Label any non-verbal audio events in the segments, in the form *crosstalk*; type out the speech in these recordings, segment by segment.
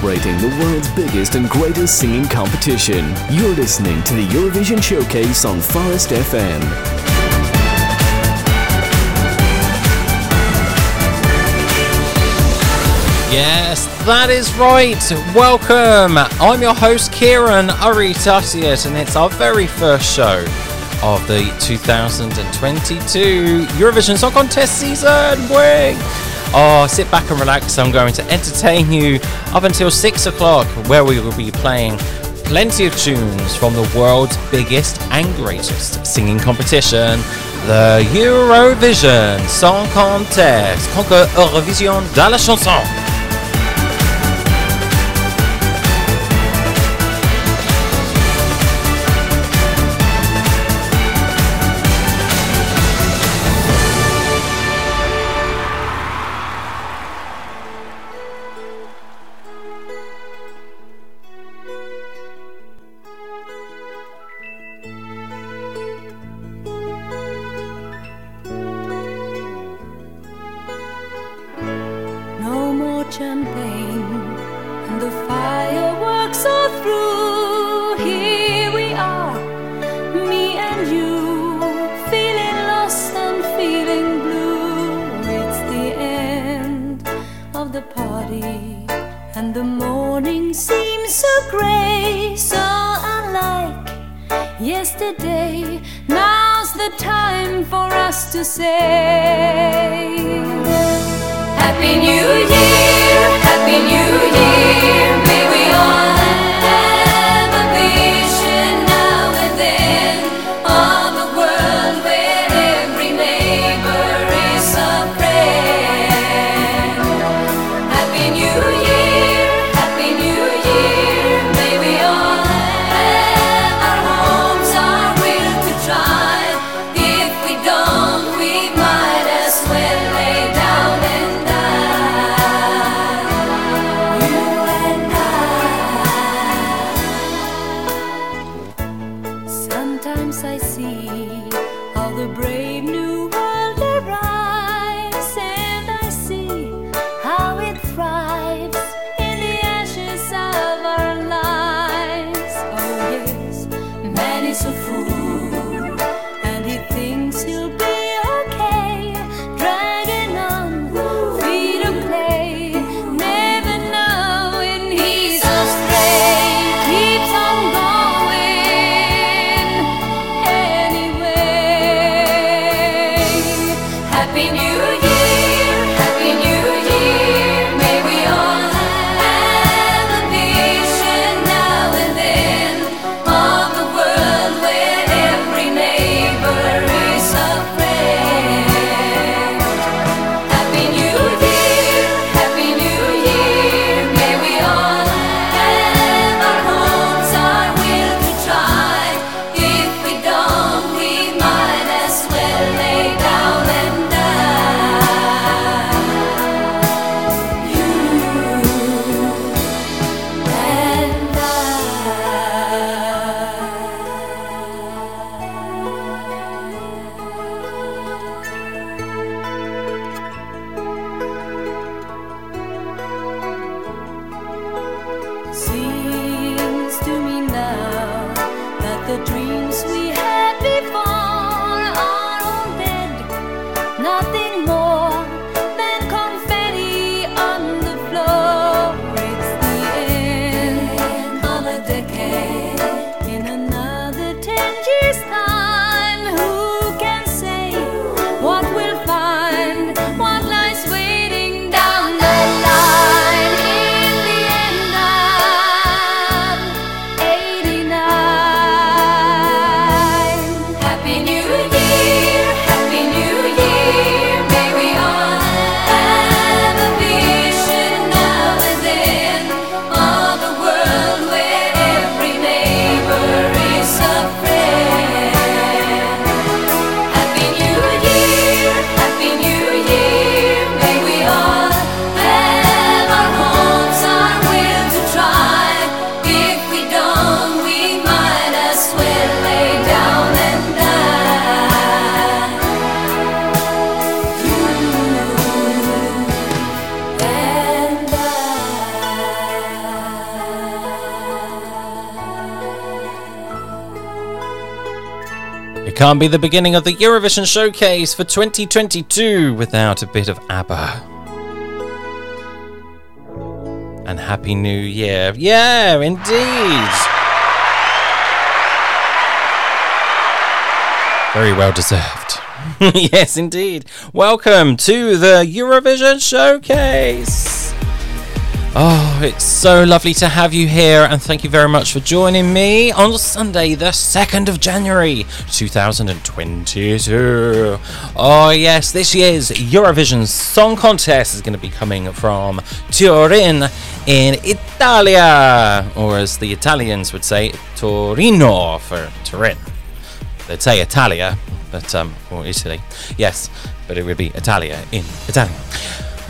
celebrating the world's biggest and greatest singing competition. You're listening to the Eurovision Showcase on Forest FM. Yes, that is right. Welcome. I'm your host, Ciaran Urry-Tuttiett, and it's our very first show of the 2022 Eurovision Song Contest season. Wing. Oh, sit back and relax. I'm going to entertain you up until six o'clock, where we will be playing plenty of tunes from the world's biggest and greatest singing competition, the Eurovision Song Contest. Concours Eurovision de la chanson. Can't be the beginning of the Eurovision Showcase for 2022 without a bit of ABBA. And Happy New Year. Yeah, indeed. Very well deserved. *laughs* yes, indeed. Welcome to the Eurovision Showcase. Oh, it's so lovely to have you here, and thank you very much for joining me on Sunday, the 2nd of January 2022. Oh, yes, this year's Eurovision Song Contest is going to be coming from Turin in Italia, or as the Italians would say, Torino for Turin. They'd say Italia, but, um, or Italy. Yes, but it would be Italia in Italian.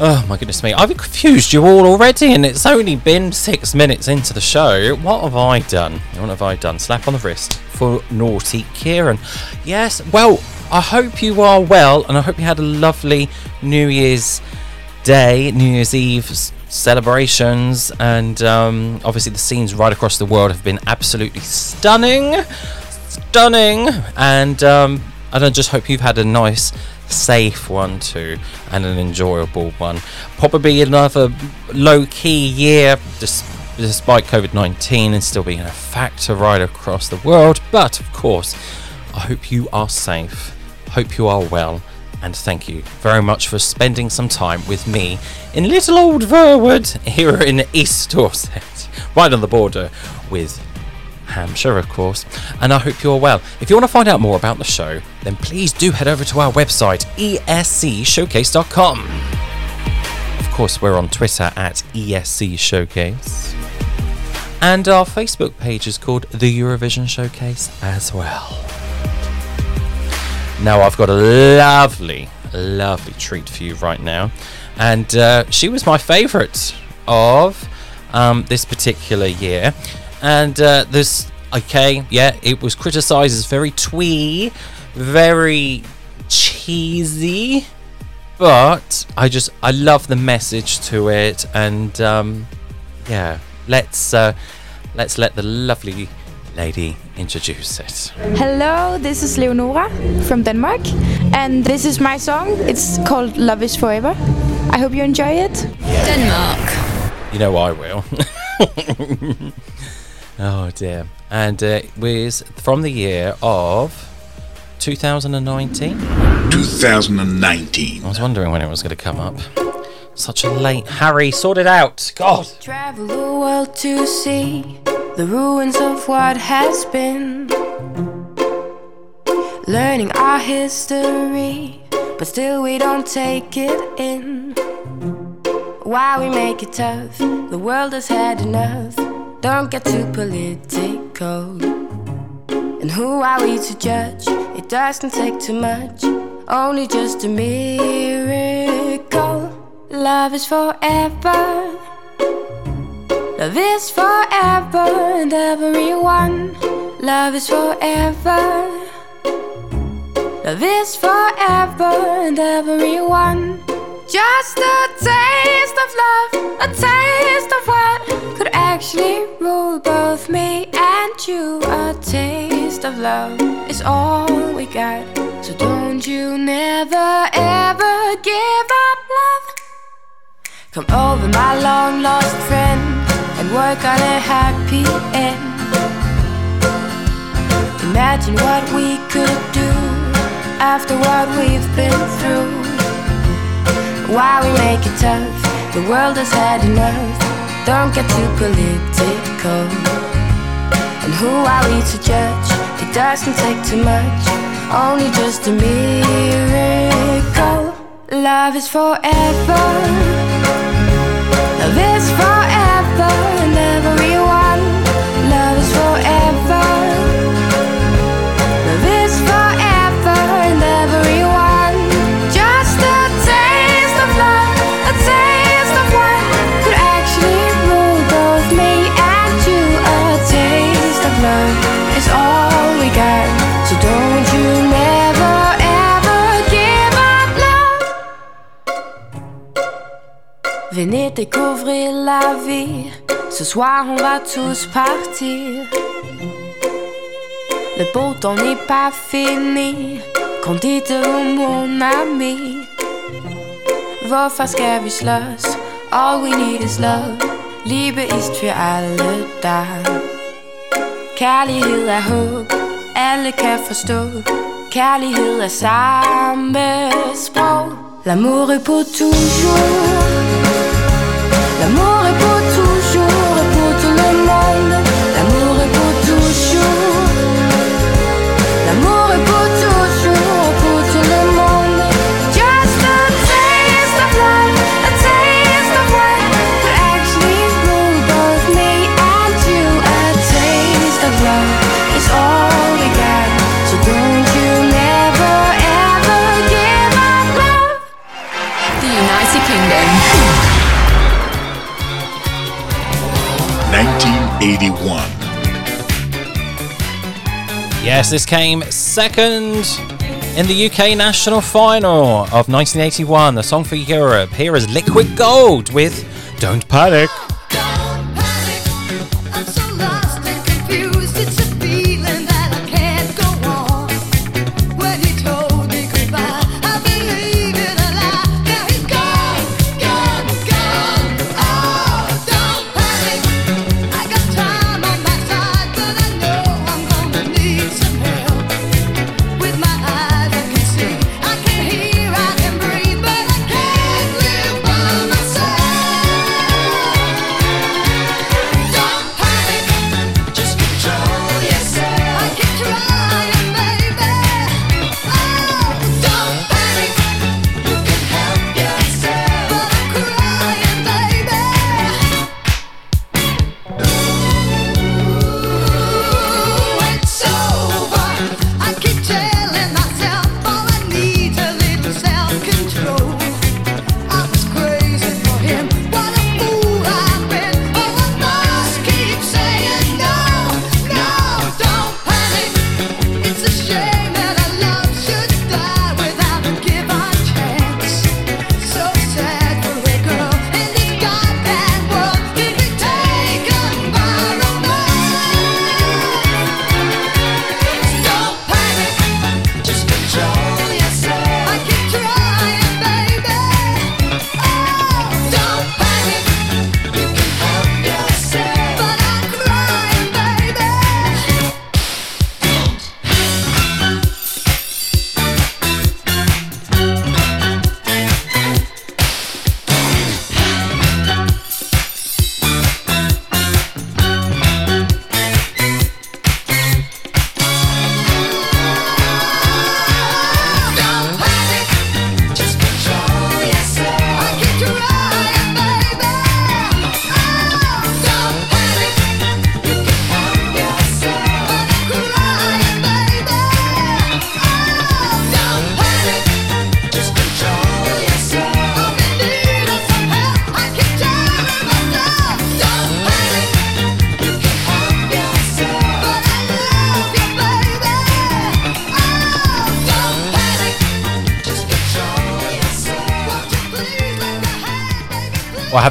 Oh my goodness me, I've confused you all already, and it's only been six minutes into the show. What have I done? What have I done? Slap on the wrist for naughty Ciaran. Yes, well, I hope you are well, and I hope you had a lovely New Year's Day, New Year's Eve celebrations, and um, obviously the scenes right across the world have been absolutely stunning, stunning, and um, and I just hope you've had a nice safe one too, and an enjoyable one. Probably another low key year, despite COVID 19 and still being a factor right across the world. But of course, I hope you are safe, hope you are well, and thank you very much for spending some time with me in little old Verwood here in East Dorset, *laughs* right on the border with Hampshire, of course, and I hope you're well. If you want to find out more about the show, then please do head over to our website, escshowcase.com. Of course, we're on Twitter at ESC Showcase. And our Facebook page is called The Eurovision Showcase as well. Now, I've got a lovely, lovely treat for you right now. And uh, she was my favourite of um, this particular year and uh, this okay, yeah, it was criticised as very twee, very cheesy, but I just I love the message to it, and um, yeah, let's uh, let's let the lovely lady introduce it. Hello, this is Leonora from Denmark, and this is my song. It's called Love Is Forever. I hope you enjoy it. Denmark. You know I will. *laughs* Oh dear. And uh, it was from the year of 2019. 2019. I was wondering when it was going to come up. Such a late. Harry, sort it out. God. Travel the world to see the ruins of what has been. Learning our history, but still we don't take it in. Why we make it tough? The world has had enough. Don't get too political. And who are we to judge? It doesn't take too much, only just a miracle. Love is forever. Love is forever and everyone. Love is forever. Love is forever and everyone. Just a taste of love, a taste of what could actually rule both me and you. A taste of love is all we got. So don't you never ever give up love. Come over, my long lost friend, and work on a happy end. Imagine what we could do after what we've been through. Why we make it tough? The world has had enough. Don't get too political. And who are we to judge? It doesn't take too much, only just a miracle. Love is forever. Venez découvrir la vie. Ce soir, on va tous partir. le beau temps n'est pas fini. Kom dit mon ami? mig. Varför ska vi slåss? All we need is love. Liebe ist für alle da. Kärlighet är hopp, alle kan förstå. Kärlighet är samma språk. L'amour est pour toujours. L'amour est pour 1981. Yes, this came second in the UK national final of 1981. The song for Europe. Here is Liquid Gold with Don't Panic.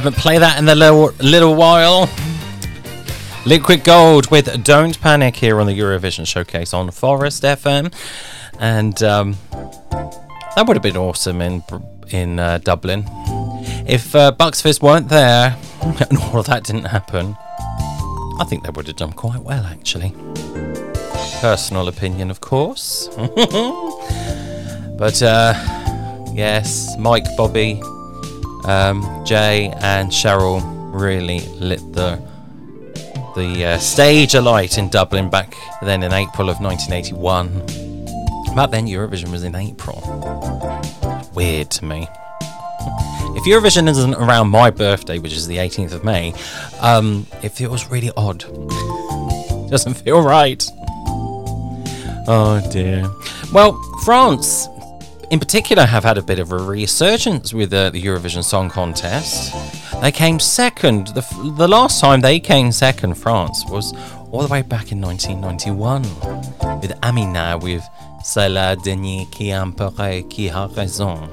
Haven't played that in a little, little while. Liquid Gold with Don't Panic here on the Eurovision Showcase on Forest FM. And um, that would have been awesome in in uh, Dublin. If uh, Bucks Fizz weren't there *laughs* and all of that didn't happen, I think they would have done quite well, actually. Personal opinion, of course. *laughs* but uh, yes, Mike, Bobby, um, Jay and Cheryl really lit the the uh, stage alight in Dublin back then in April of 1981. Back then, Eurovision was in April. Weird to me. *laughs* If Eurovision isn't around my birthday, which is the 18th of May, um, it feels really odd. *laughs* Doesn't feel right. Oh dear. Well, France in particular have had a bit of a resurgence with the Eurovision Song Contest. They came second. The, the last time they came second, France, was all the way back in 1991 with Amina with C'est la dernière qui emporte qui a raison.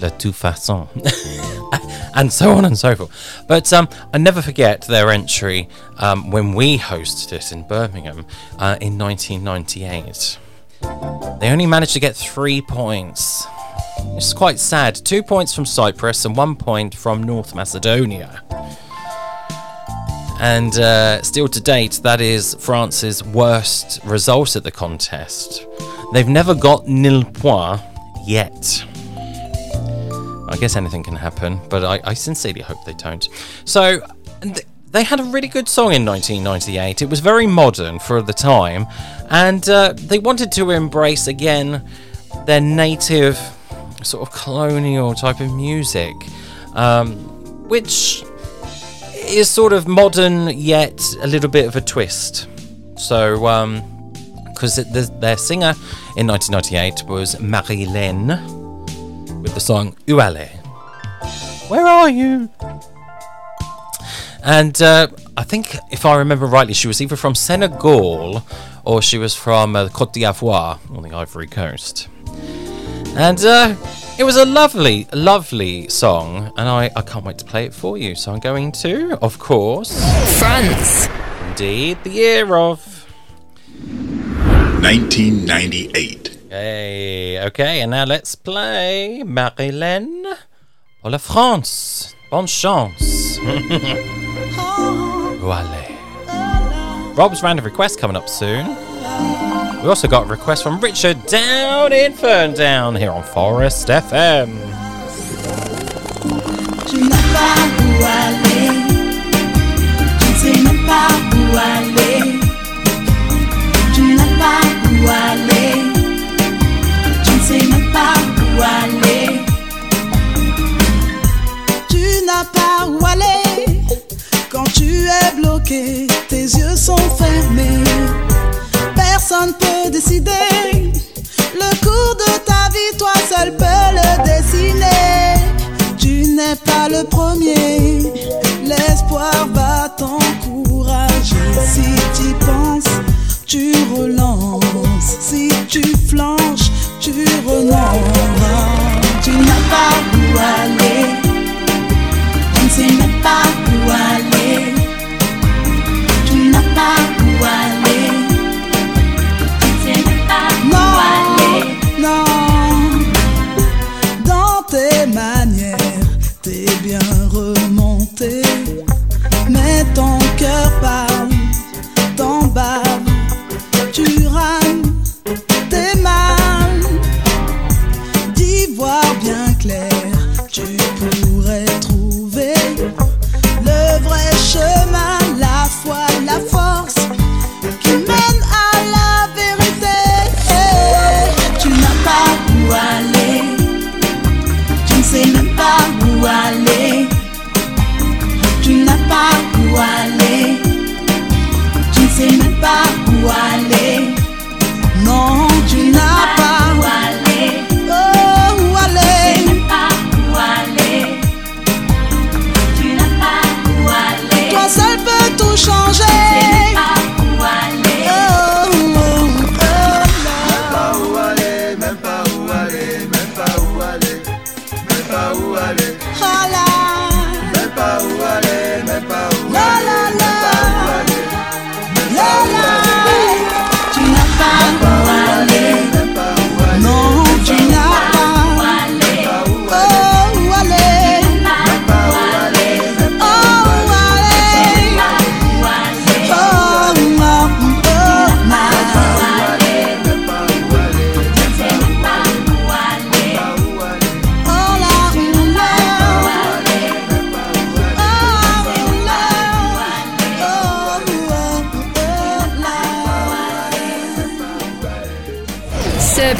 De toute façon. *laughs* and so on and so forth. But um, I never forget their entry um, when we hosted it in Birmingham uh, in 1998. They only managed to get three points. It's quite sad. Two points from Cyprus and one point from North Macedonia. And uh, still to date, that is France's worst result at the contest. They've never got nil point yet. I guess anything can happen, but I, I sincerely hope they don't. So, th- they had a really good song in 1998. It was very modern for the time, and uh, they wanted to embrace again their native sort of colonial type of music, um, which is sort of modern yet a little bit of a twist. So, because the their singer in 1998 was Marie-Line with the song Où aller. Where are you? And uh, I think, if I remember rightly, she was either from Senegal or she was from uh, Cote d'Ivoire on the Ivory Coast. And uh, it was a lovely, lovely song, and I, I can't wait to play it for you. So I'm going to, of course, France. indeed, the year of 1998. Hey, okay, and now let's play Marilyn pour la France. Bonne chance. *laughs* Voile. Rob's random request coming up soon. We also got a request from Richard down in Ferndown here on Forest FM. Tu Personne peut décider le cours de ta vie, toi seul peux le dessiner. Tu n'es pas le premier, l'espoir va t'encourager. Si tu penses, tu relances. Si tu flanches, tu renonces.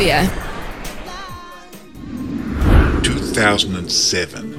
Serbia. 2007.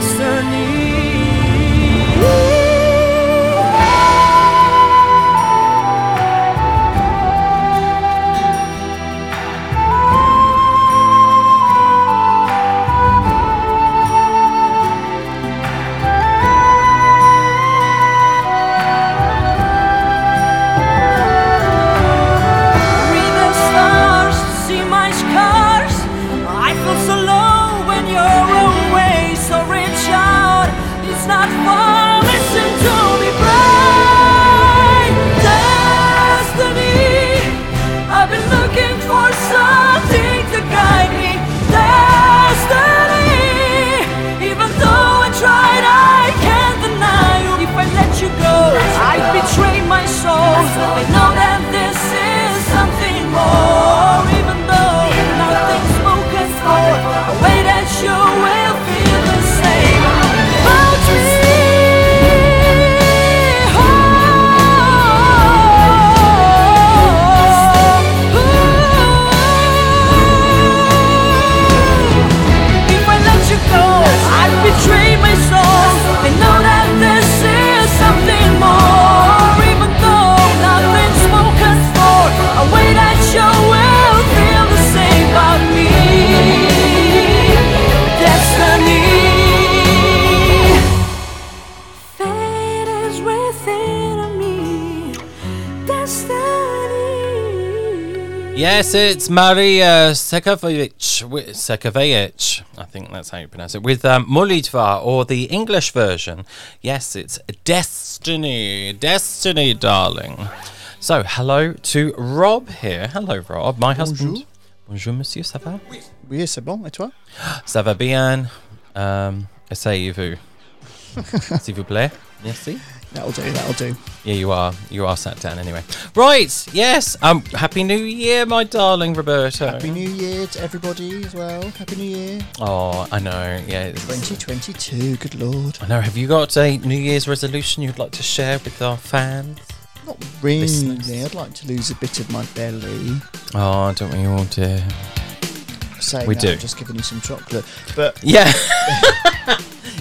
Read Yes, it's Maria Sekovic. Sekovic, I think that's how you pronounce it, with um, Molitva, or the English version. Yes, it's Destiny. Destiny, darling. So, hello to Rob here. Hello, Rob, my husband. Bonjour, monsieur, ça va? Oui, c'est bon. Et toi *gasps* Ça va bien. Um, Essayez-vous. *laughs* S'il vous plaît. Merci. That'll do. That'll do. Yeah, you are. You are sat down anyway. Right. Yes. Um. Happy New Year, my darling Roberto. Happy New Year to everybody as well. Happy New Year. Oh, I know. Yeah. 2022. Good lord. I know. Have you got a New Year's resolution you'd like to share with our fans? Not really. Listeners. I'd like to lose a bit of my belly. Oh, don't we all do? Saying We that, do. I'm just giving you some chocolate. But Yeah. *laughs*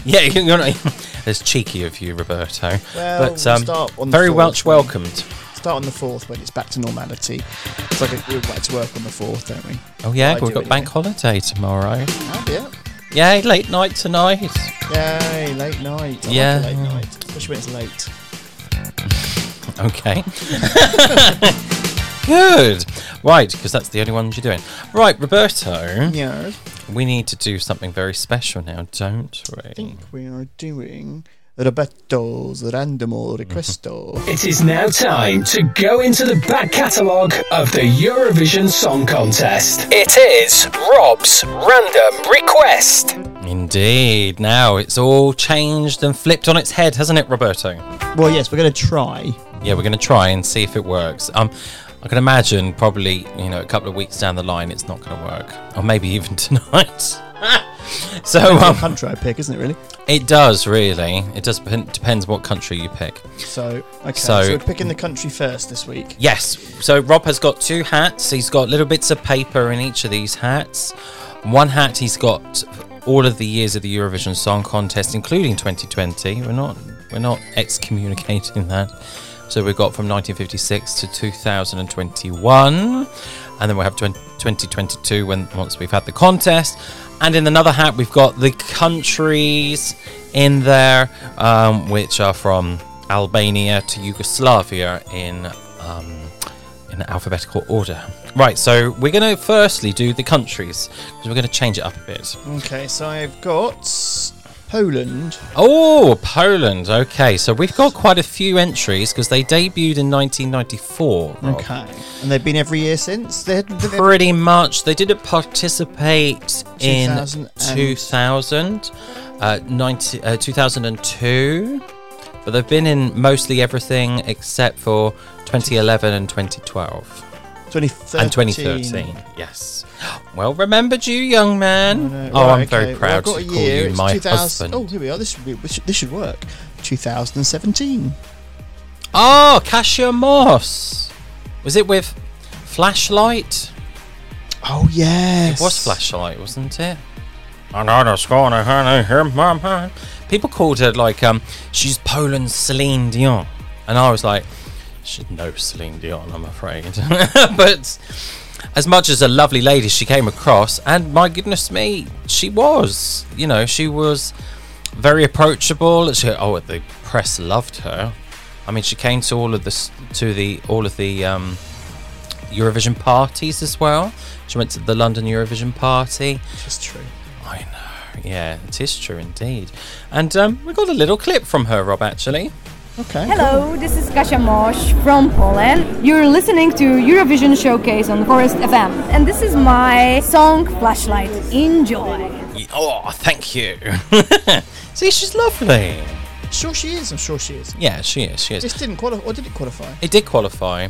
*laughs* yeah. You're not. *laughs* It's cheeky of you, Roberto. well, but we'll um, the very fourth Welsh welcomed. Start on the fourth when it's back to normality. It's like a, we're back to work on the fourth, don't we? Oh yeah, we've got anyway. bank holiday tomorrow. Oh, yeah. Yay, late night tonight. Yay, late night. I Yeah. Like late night, especially when it's late. *laughs* Okay. Good. Right, because that's the only ones you're doing. Right, Roberto, Yeah. we need to do something very special now, don't we? I we? think we are doing Roberto's Randomo Requesto. It is now time to go into the back catalogue of the Eurovision Song Contest. It is Rob's Random Request. Indeed. Now it's all changed and flipped on its head, hasn't it, Roberto? Well, yes, we're going to try. Yeah, we're going to try and see if it works. Um, I can imagine probably, you know, a couple of weeks down the line, it's not going to work, or maybe *laughs* even tonight. *laughs* so um, country I pick, isn't it, really? it does really. It does dep- depends what country you pick. So, okay. So- So, we're picking the country first this week. Yes. So Rob has got two hats. He's got little bits of paper in each of these hats. One hat he's got all of the years of the Eurovision Song Contest, including 2020. We're not we're not excommunicating that. So we've got from 1956 to 2021, and then we'll have 20, 2022 when once we've had the contest. And in another hat, we've got the countries in there, um, which are from Albania to Yugoslavia in um, in alphabetical order. Right, so we're going to firstly do the countries because we're going to change it up a bit. Okay, so I've got Poland. Oh, Poland. Okay, so we've got quite a few entries because they debuted in 1994. Rob. Okay. And they've been every year since? They had, Pretty much. They didn't participate in 2000 and- 2000, uh, 90, uh, 2002, but they've been in mostly everything except for 2011 and 2012. 2013. And 2013, yes. Well remembered you, young man. No, oh, right, I'm very okay. Well, proud I've got to a call year. you It's my 2000 husband. Oh, here we are. This should, be, this should- work. 2017. Oh, Kasia Moś. Was it with Flashlight? Oh, yes. It was Flashlight, wasn't it? Another corner, honey, here, mama. People called her like um, she's Poland's Celine Dion, and I was like, she's no Celine Dion, I'm afraid. *laughs* but as much as a lovely lady she came across, and my goodness me, she was. You know, she was very approachable. She, oh, the press loved her. I mean, she came to all of the to the all of the um, Eurovision parties as well. She went to the London Eurovision party. It's true. I know. Yeah, it is true indeed. And um, we got a little clip from her, Rob. Actually. Okay. Hello, this is Kasia Moś from Poland. You're listening to Eurovision Showcase on Forest FM, and this is my song Flashlight. Enjoy. Oh, thank you. *laughs* See, she's lovely. Sure she is. I'm sure she is. Yeah, she is. She is. This didn't qualify. Or did it qualify? It did qualify.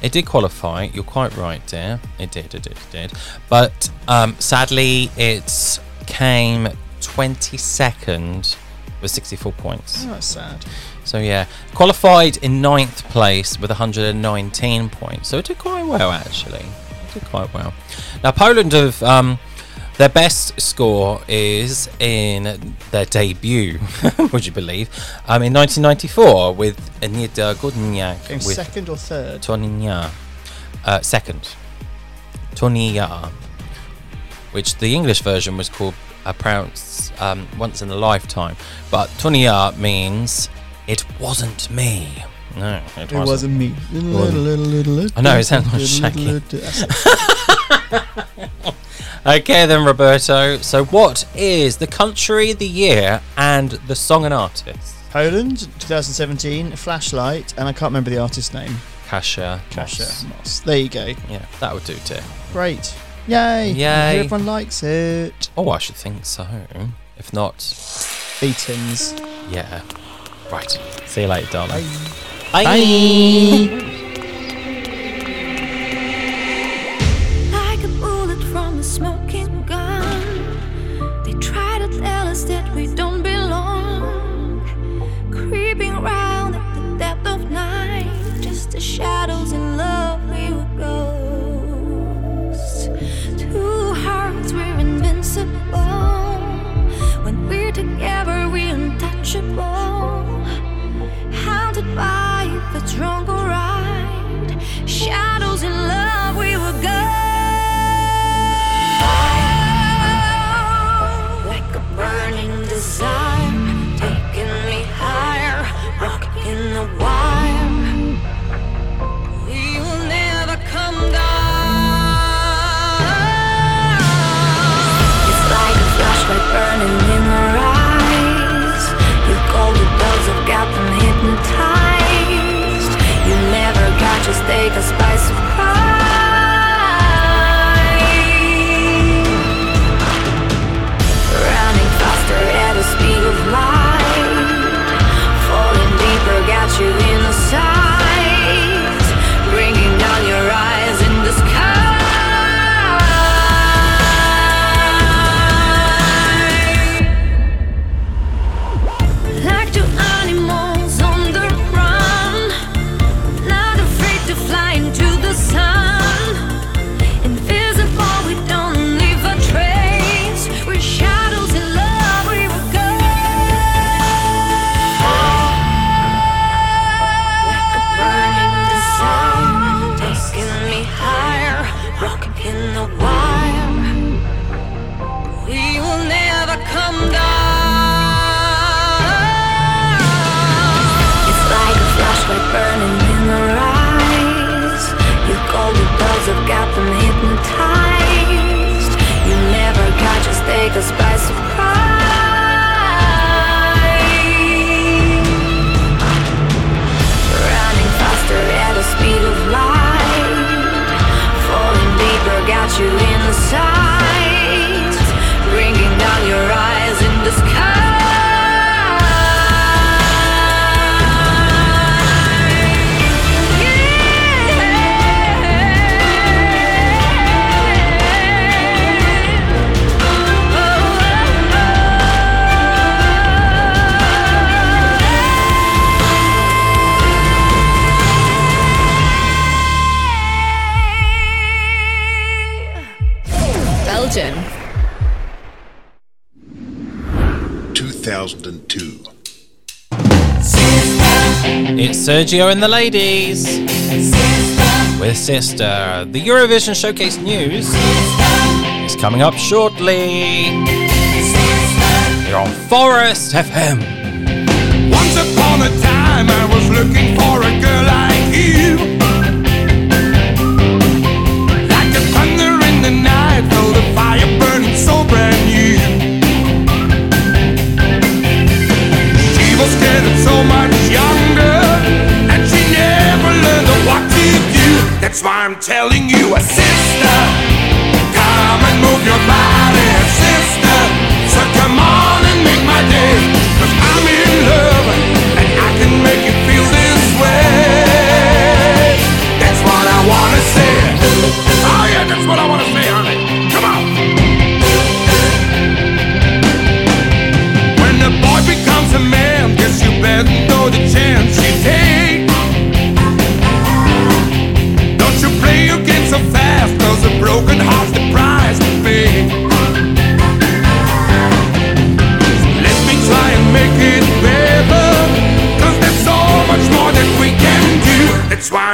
It did qualify. You're quite right, dear. It did. It did. It did. But um, sadly, it came 22nd with 64 points. Oh, that's sad. So yeah, qualified in ninth place with 119 points. So it did quite well actually. It did quite well. Now Poland have um, their best score is in their debut. *laughs* would you believe? Um, in 1994 with Anita Górniak with second or third? To nie ja. Uh, second. To nie ja. Which the English version was called uh, pronounced um, once in a lifetime. But To nie ja means it wasn't me. No, it, It wasn't me. I know, it sounds like shaky. *laughs* Okay then, Roberto. So, what is the country, the year, and the song and artist? Poland, 2017, Flashlight, and I can't remember the artist's name. Kasha. Kasha Moss. Moss. There you go. Yeah, that would do, dear. Great. Yay. Yay. Everyone likes it. Oh, I should think so. If not, Beatings. yeah. Right. See you later, darling. Bye. Like a bullet Sergio and the ladies with Sister. The Eurovision Showcase news is coming up shortly. You're on Forest FM. Once upon a time, I was looking for a girl like you. Like the thunder in the night, feel the fire burning so brand new. She was getting so much That's why I'm telling you, a sister, come and move your body, sister. So come on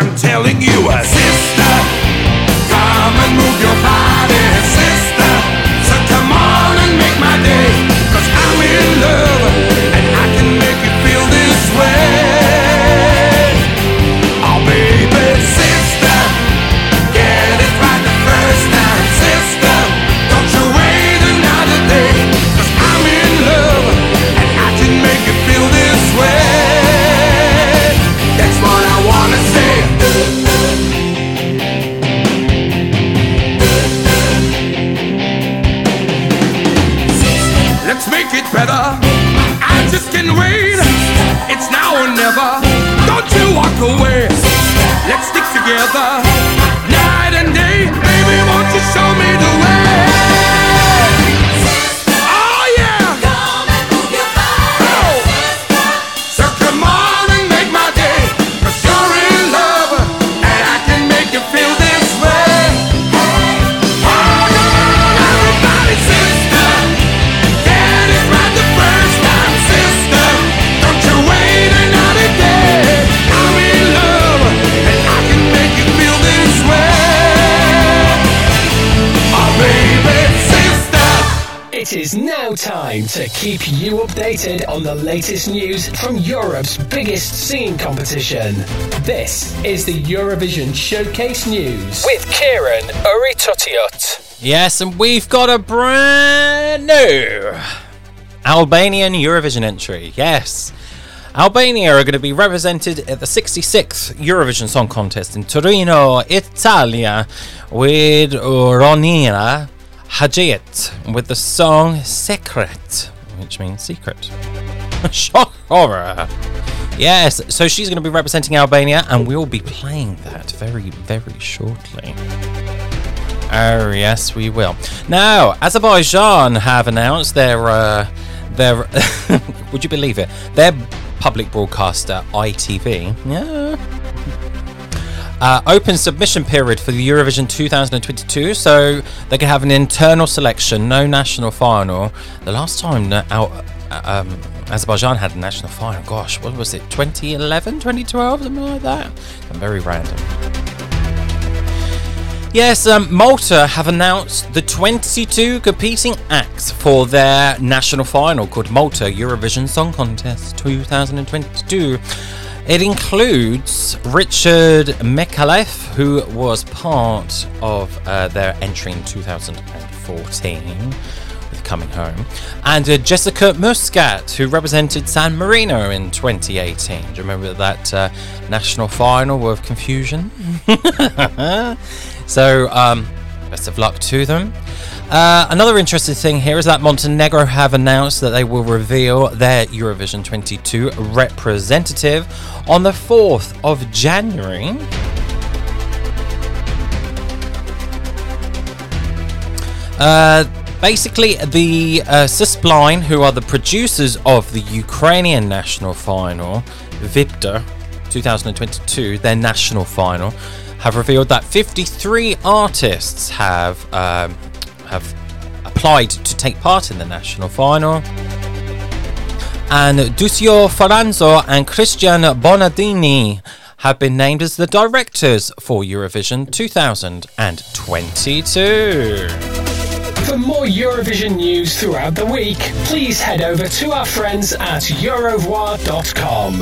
That's latest news from Europe's biggest singing competition. This is the Eurovision Showcase News with Ciaran Urry-Tuttiett. Yes, and we've got a brand new Albanian Eurovision entry. Yes. Albania are going to be represented at the 66th Eurovision Song Contest in Torino, Italia, with Ronela Hajati with the song Sekret, which means secret. *laughs* Shock horror. Yes, so she's going to be representing Albania, and we'll be playing that very, very shortly. Oh yes, we will. Now, Azerbaijan have announced their uh, their *laughs* would you believe it? Their public broadcaster ITV. Yeah. Uh, open submission period for the Eurovision 2022, so they can have an internal selection, no national final. The last time that uh, um, Azerbaijan had a national final, gosh, what was it? 2011, 2012, something like that. Very random. Yes, um, Malta have announced the 22 competing acts for their national final called Malta Eurovision Song Contest 2022. It includes Richard Micallef, who was part of uh, their entry in 2014 with Coming Home, and uh, Jessica Muscat, who represented San Marino in 2018. Do you remember that uh, national final of confusion? *laughs* So, um, best of luck to them. Uh, another interesting thing here is that Montenegro have announced that they will reveal their Eurovision 22 representative on the 4th of January. Uh, basically, the uh, Suspilne, who are the producers of the Ukrainian national final, Vidbir 2022, their national final, have revealed that 53 artists have um, have applied to take part in the national final. and Duccio Forzano and Cristian Biondani have been named as the directors for Eurovision 2022. For more Eurovision news throughout the week, please head over to our friends at Eurovoix.com.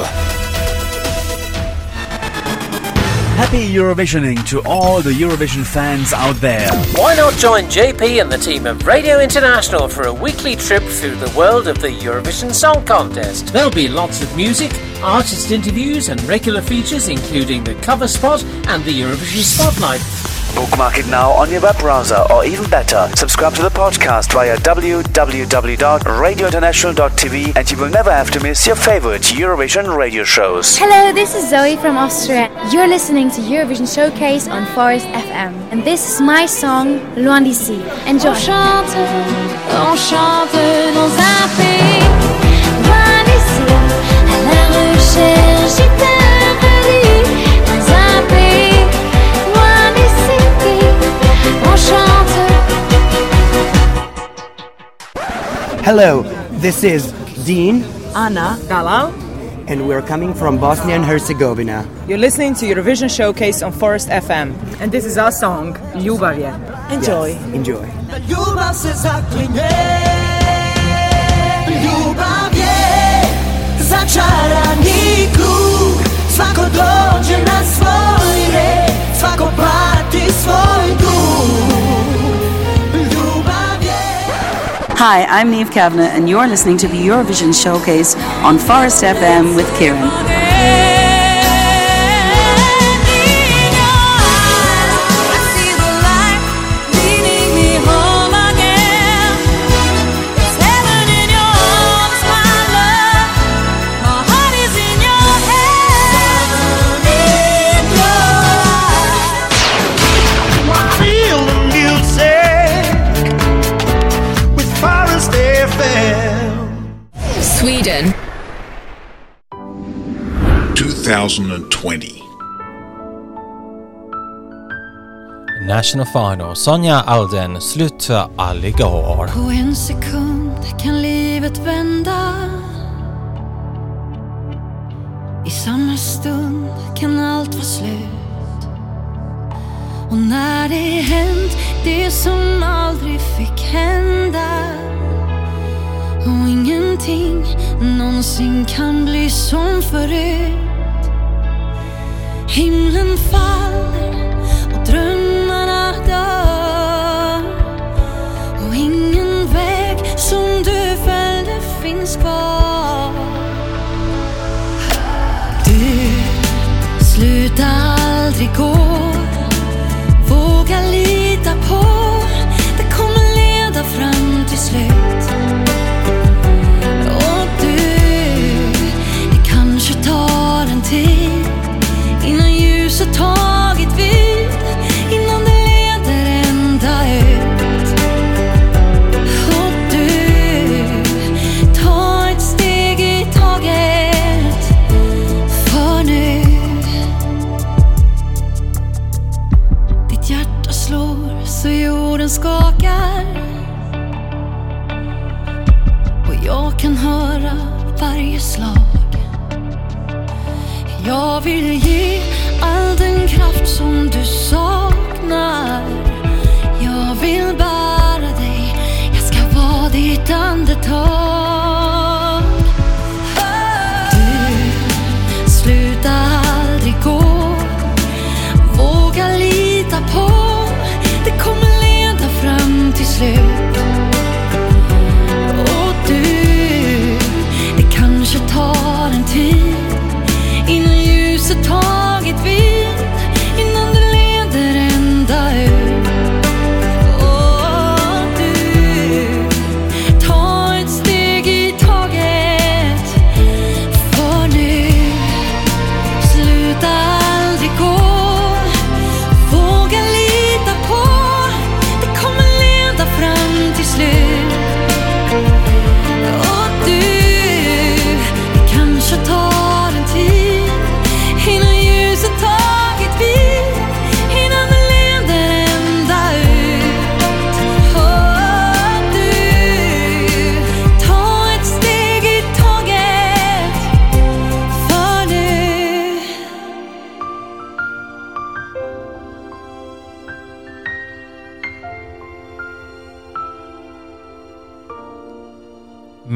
Happy Eurovisioning to all the Eurovision fans out there. Why not join JP and the team of Radio International for a weekly trip through the world of the Eurovision Song Contest? There'll be lots of music, artist interviews, and regular features, including the cover spot and the Eurovision Spotlight. Bookmark it now on your web browser, or even better, subscribe to the podcast via www.radiointernational.tv and you will never have to miss your favorite Eurovision radio shows. Hello, this is Zoe from Austria. You're listening to Eurovision Showcase on Forest FM. And this is my song, Loin d'ici. Enjoy. On chante, on chante dans un pays loin d'ici, à la recherche Hello, this is Deen Ana Dalal. and we're coming from Bosnia and Herzegovina. You're listening to Eurovision Showcase on Forest FM. And this is our song, Ljubav je. Enjoy. Yes, enjoy. Ljubav se zaklinje Ljubav je začarani krug Svako dođe na svoj red Svako plati Hi, I'm Niamh Kavanagh, and you're listening to the Eurovision Showcase on Forest FM with Ciaran. 2020. National Final, Sonja Alden, Sluta aldrig går. På en sekund kan livet vända. I samma stund kan allt vara slut. Och när det hänt det som aldrig fick hända. Och ingenting någonsin kan bli som förut Himlen faller och drömmarna dör. Och ingen väg som du följde finns kvar. Du sluta aldrig gå. Våga lita på. Det kommer leda fram till slut. Jag vill ge all den kraft som du saknar. Jag vill bära dig, jag ska vara ditt andetag.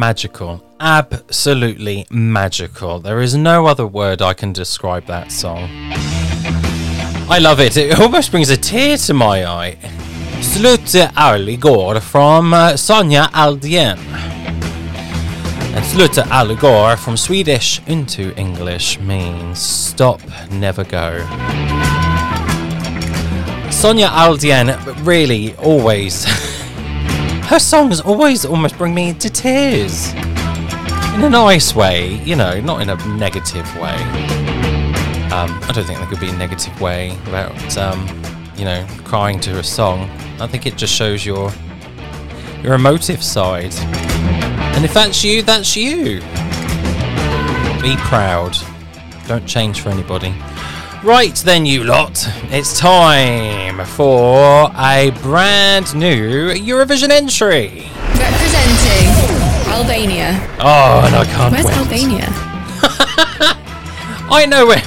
Magical. Absolutely magical. There is no other word I can describe that song. I love it. It almost brings a tear to my eye. Sluta aldrig gå from uh, Sonja Aldén. And Sluta aldrig gå from Swedish into English means stop, never go. Sonja Aldén really always. *laughs* her songs always almost bring me to tears. In a nice way, you know, not in a negative way. Um, I don't think there could be a negative way about, um, you know, crying to a song. I think it just shows your your emotive side. And if that's you, that's you. Be proud. Don't change for anybody. Right then, you lot, it's time for a brand new Eurovision entry. Representing Albania. Oh, and I can't Where's wait. Albania? *laughs* I know where.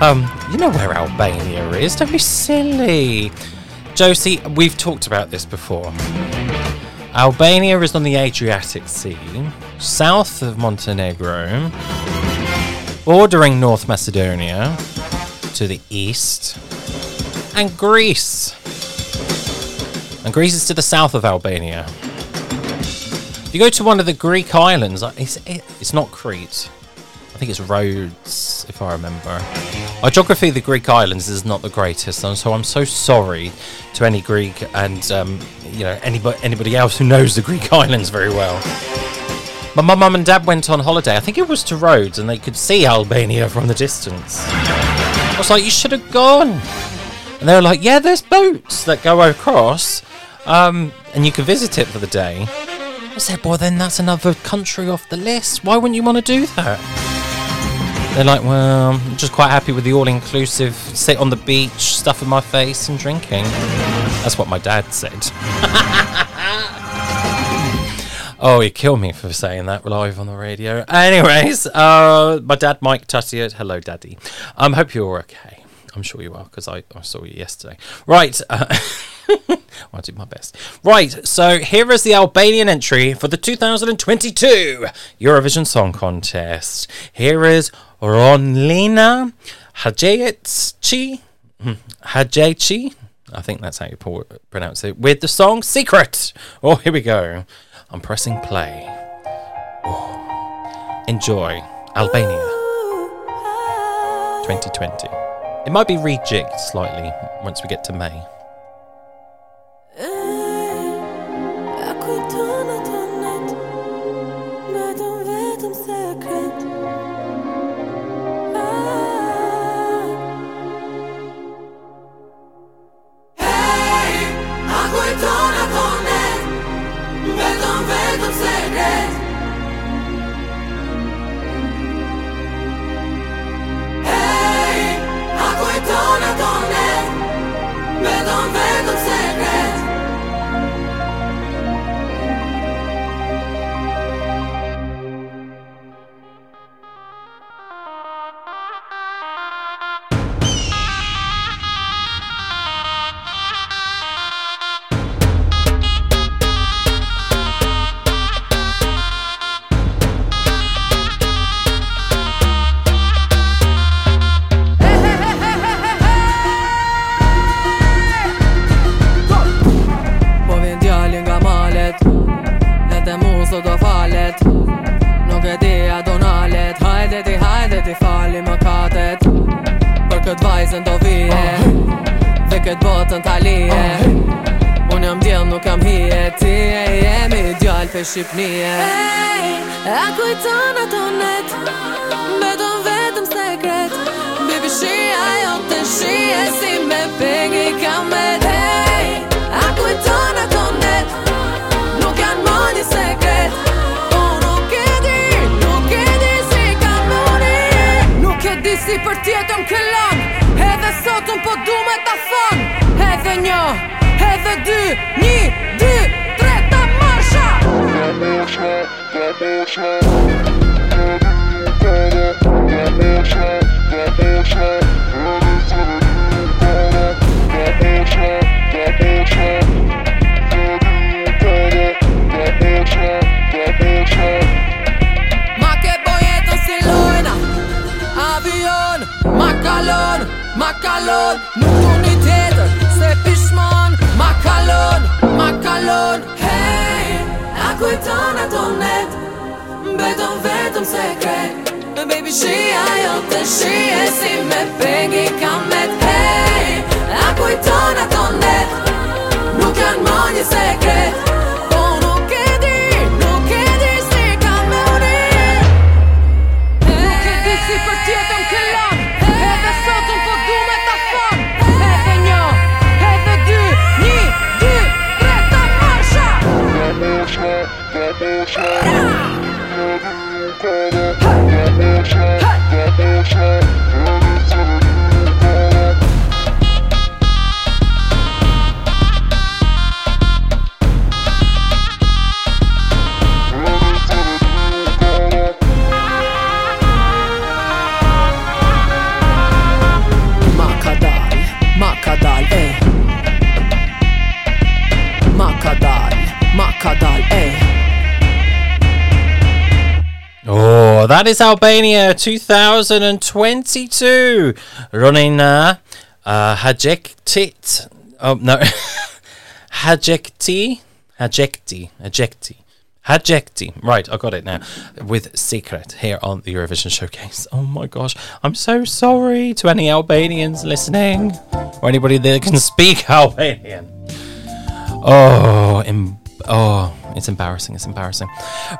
*laughs* um, you know where Albania is. Don't be silly, Josie. We've talked about this before. Albania is on the Adriatic Sea, south of Montenegro, bordering North Macedonia to the east, and Greece. And Greece is to the south of Albania. If you go to one of the Greek islands, uh, it's, it's not Crete. I think it's Rhodes, if I remember. Our geography of the Greek islands is not the greatest, and so I'm so sorry to any Greek and um, you know anybody anybody else who knows the Greek *laughs* islands very well. My mum and dad went on holiday. I think it was to Rhodes, and they could see Albania from the distance. I was like, you should have gone. And they were like, yeah, there's boats that go across, um, and you can visit it for the day. I said, well, then that's another country off the list. Why wouldn't you want to do that? They're like, well, I'm just quite happy with the all inclusive sit on the beach, stuff in my face, and drinking. That's what my dad said. *laughs* oh, he killed me for saying that live on the radio. Anyways, uh, my dad, Mike Tuttiett. Hello, Daddy. Um, hope you're okay. I'm sure you are because I, I saw you yesterday. Right. Uh, *laughs* I'll do my best. Right, so here is the Albanian entry for the 2022 Eurovision Song Contest. Here is Ronlina Hadjeci. Hadjeci. I think that's how you pronounce it. With the song Secret. Oh, here we go. I'm pressing play. Oh. Enjoy Albania 2020. It might be rejigged slightly once we get to May. Nuk e di a do Hajde ti, hajde ti fali më katet Për këtë vajzën do vije Dhe këtë botën talije Unë jam djel nuk jam hije Ti e jemi djall për Shqipnije A kujton ato net? Vetëm vetëm sekret Baby si për tjetën këllon Edhe sot unë po du me ta thon. Edhe një, edhe dy, një, dy, tre, ta marsha! Thank you. tona tonet Beton vetëm se krej Baby shia jo të shie Si me pegi kam me t'hej A kujtona tonet? Nuk janë më një sekret. That is Albania 2022. Running uh, uh, Hajektit. Oh, no. *laughs* Hajekti. Hajekti. Hajekti. Hajekti. Right, I got it now. With Secret here on the Eurovision Showcase. Oh my gosh. I'm so sorry to any Albanians listening or anybody that can *laughs* speak Albanian. Oh, em- oh, it's embarrassing. It's embarrassing.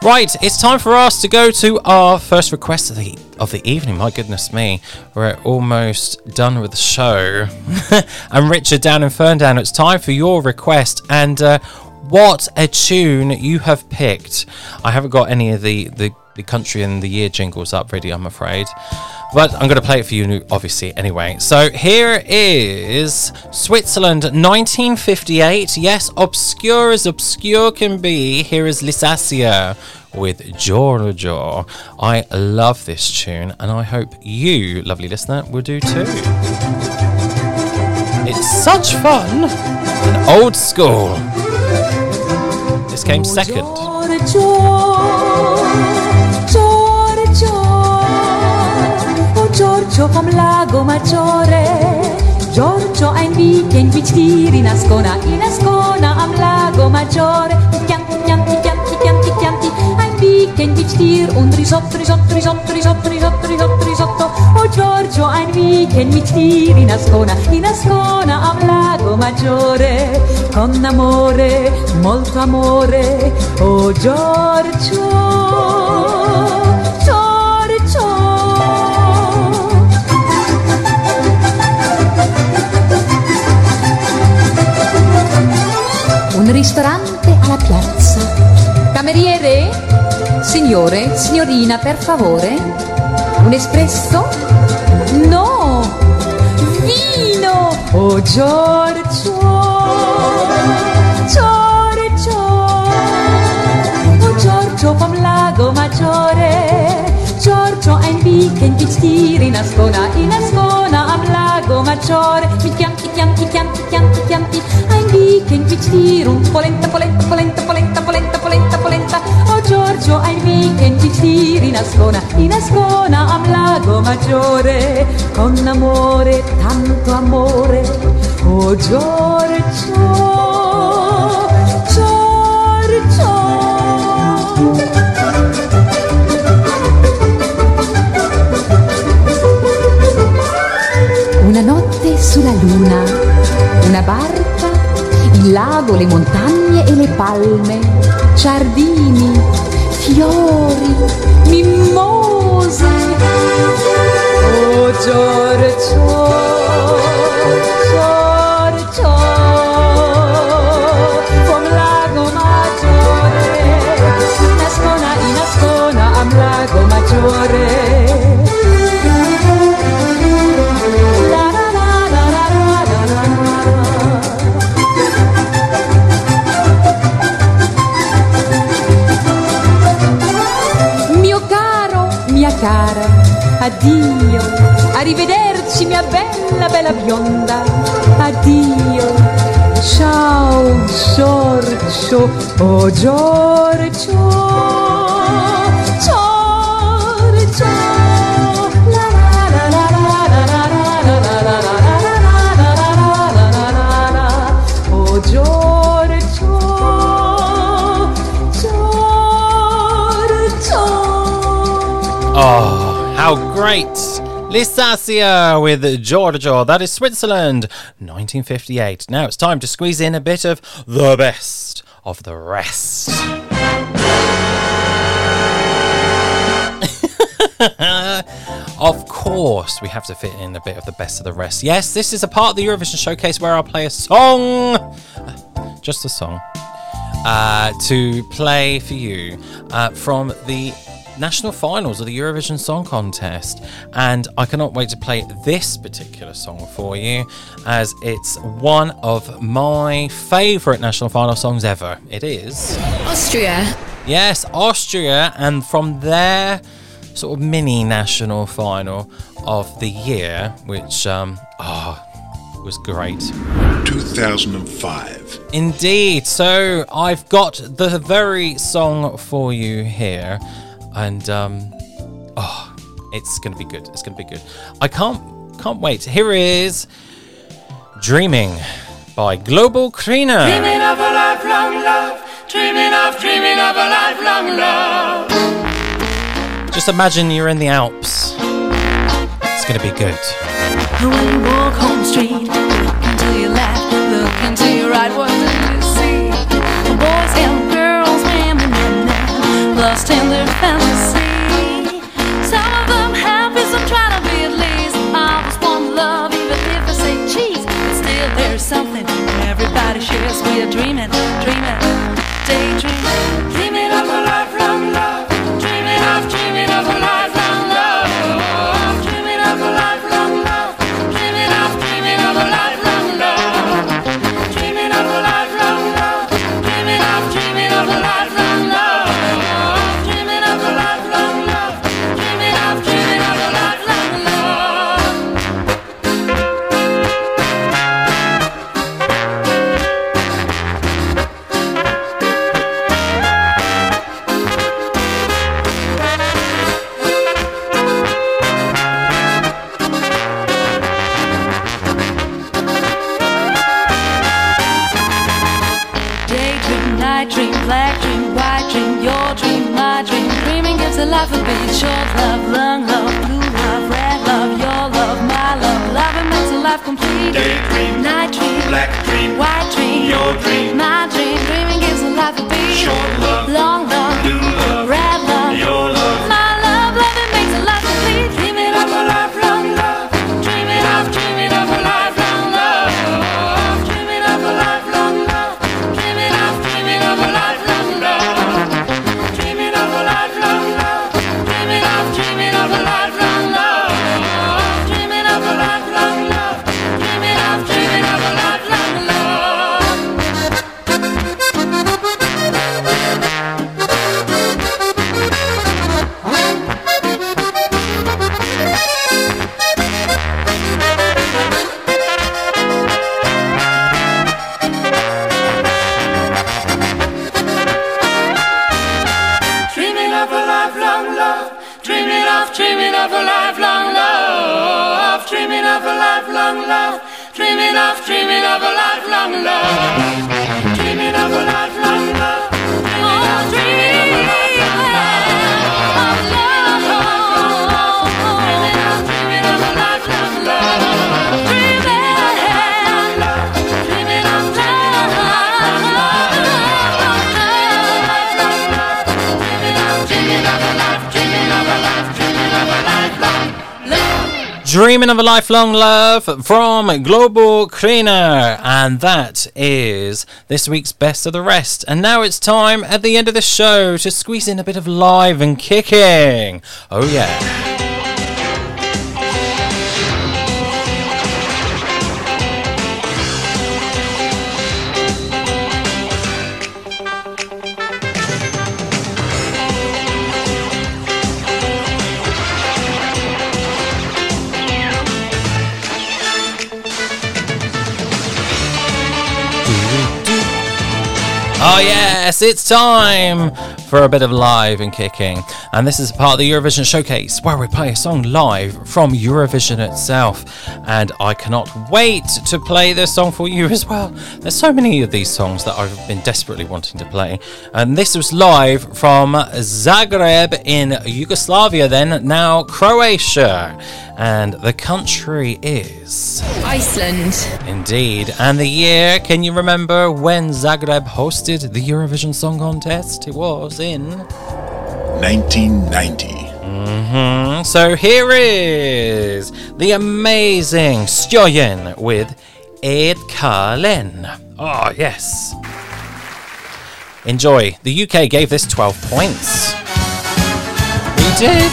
Right, it's time for us to go to our first request of the of the evening. My goodness me, we're almost done with the show. *laughs* and Richard down in Ferndown, it's time for your request. And uh, what a tune you have picked! I haven't got any of the the, the country and the year jingles up ready, I'm afraid. But I'm going to play it for you, obviously, anyway. So here is Switzerland 1958. Yes, obscure as obscure can be. Here is Lys Assia with Giorgio. I love this tune, and I hope you, lovely listener, will do too. It's such fun and old school. Came second. Giorgio, oh vom lago maggiore Giorgio in Ascona In Ascona am lago maggiore Chianti, chianti, chianti, chianti, chianti weekend mit dir und risotto, risotto, risotto, risotto, risotto, risotto, risotto. Oh Giorgio ein weekend mit dir in Ascona In Ascona am lago maggiore Con amore, molto amore. Oh Giorgio Giorgio Signore, signorina, per favore? Un espresso? No! Vino! Oh Giorgio! Giorgio! Oh Giorgio vom lago maggiore Giorgio ein weekend mit dir in In Ascona maggiore. Mit Chianti, Chianti, Chianti, Chianti, Chianti Ein weekend mit dir und polenta, polenta, polenta, polenta, polenta, polenta, polenta. Oh Giorgio ein weekend mit dir in Ascona In Ascona am lago maggiore. Con amore, tanto amore. Oh Giorgio sulla luna, una barca, il lago, le montagne e le palme, giardini, fiori, mimose. Oh Giorgio, Giorgio, vom lago maggiore, in Ascona, in Ascona, am lago maggiore. Cara, addio, arrivederci mia bella, bella bionda, addio, ciao Giorgio, oh Giorgio, great. Lys Assia with Giorgio. That is Switzerland, 1958. Now it's time to squeeze in a bit of the best of the rest. *laughs* of course, we have to fit in a bit of the best of the rest. Yes, this is a part of the Eurovision Showcase where I'll play a song, just a song, uh, to play for you uh, from the national finals of the Eurovision Song Contest. And I cannot wait to play this particular song for you, as it's one of my favourite national final songs ever. It is. Austria. Yes, Austria, and from their sort of mini national final of the year, which um, oh, was great. 2005. Indeed. So I've got the very song for you here, and um, oh, it's gonna be good. It's gonna be good. I can't can't wait. Here is "Dreaming" by Global Kryner. Dreaming of a lifelong love. Dreaming of, dreaming of a lifelong love. Just imagine you're in the Alps. It's gonna be good. When you walk home street, look into your left, look into your right, what do you see? Boys and girls, women and men, lost in We are dreaming, dreaming, daydreaming, love. Dreaming of, dreaming of a lifelong love. Dreaming of a lifelong love. Dreaming of a Lifelong Love from Global Kryner. And that is this week's Best of the Rest. And now it's time at the end of the show to squeeze in a bit of live and kicking. Oh, yeah. It's time for a bit of live and kicking. And this is part of the Eurovision Showcase where we play a song live from Eurovision itself. And I cannot wait to play this song for you as well. There's so many of these songs that I've been desperately wanting to play. And this was live from Zagreb in Yugoslavia, then, now Croatia. And the country is. Iceland. Indeed. And the year, can you remember when Zagreb hosted the Eurovision Song Contest? It was in 1990. hmm So here is the amazing Stjórnin with Ed Carlen. Oh, yes. Enjoy. The UK gave this 12 points. We did.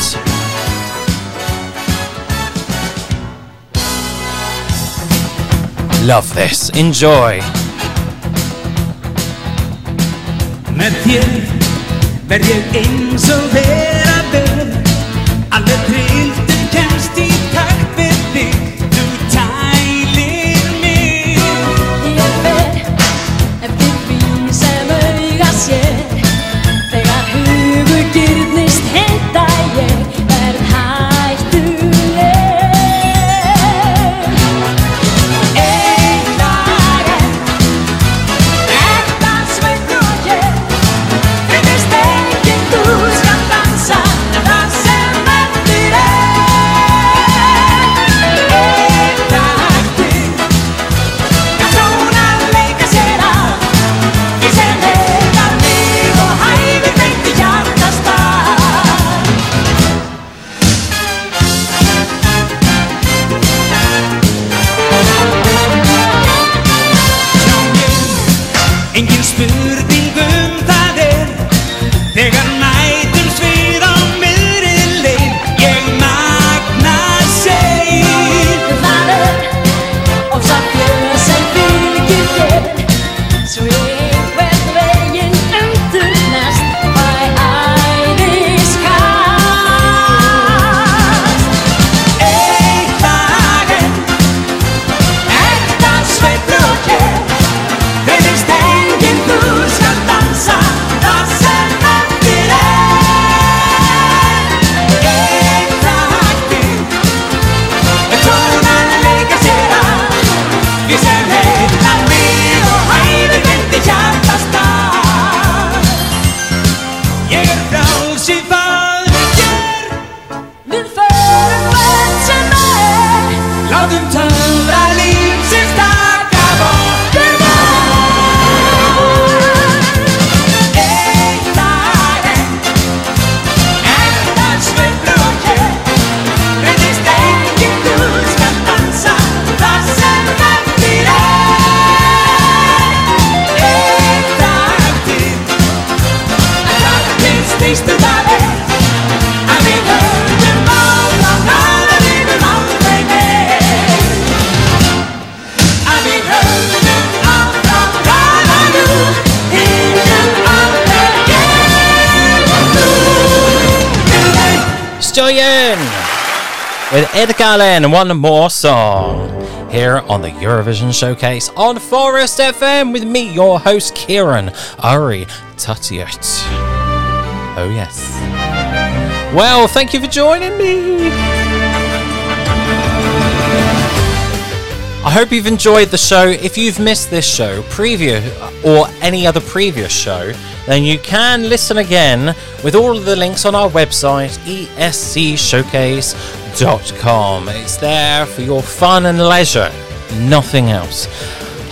Love this. Enjoy. verð ég eins og vera verð að leta Stjórnin with Eitt lag enn one more song here on the Eurovision Showcase on Forest FM with me, your host Kieran Ari Tutiot. Oh yes. Well, thank you for joining me. I hope you've enjoyed the show. If you've missed this show, preview or any other previous show, then you can listen again with all of the links on our website, escshowcase.com. It's there for your fun and leisure, nothing else.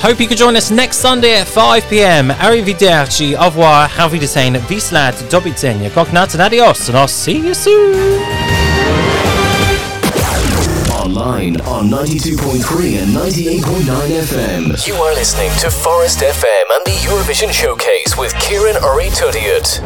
Hope you can join us next Sunday at 5 pm. Arrivederci, au revoir, auf Wiedersehen, Wieslat, do widzenia, cognat and adios, and I'll see you soon. Online on 92.3 and 98.9 FM. You are listening to Forest FM and the Eurovision Showcase with Ciaran Urry-Tuttiett.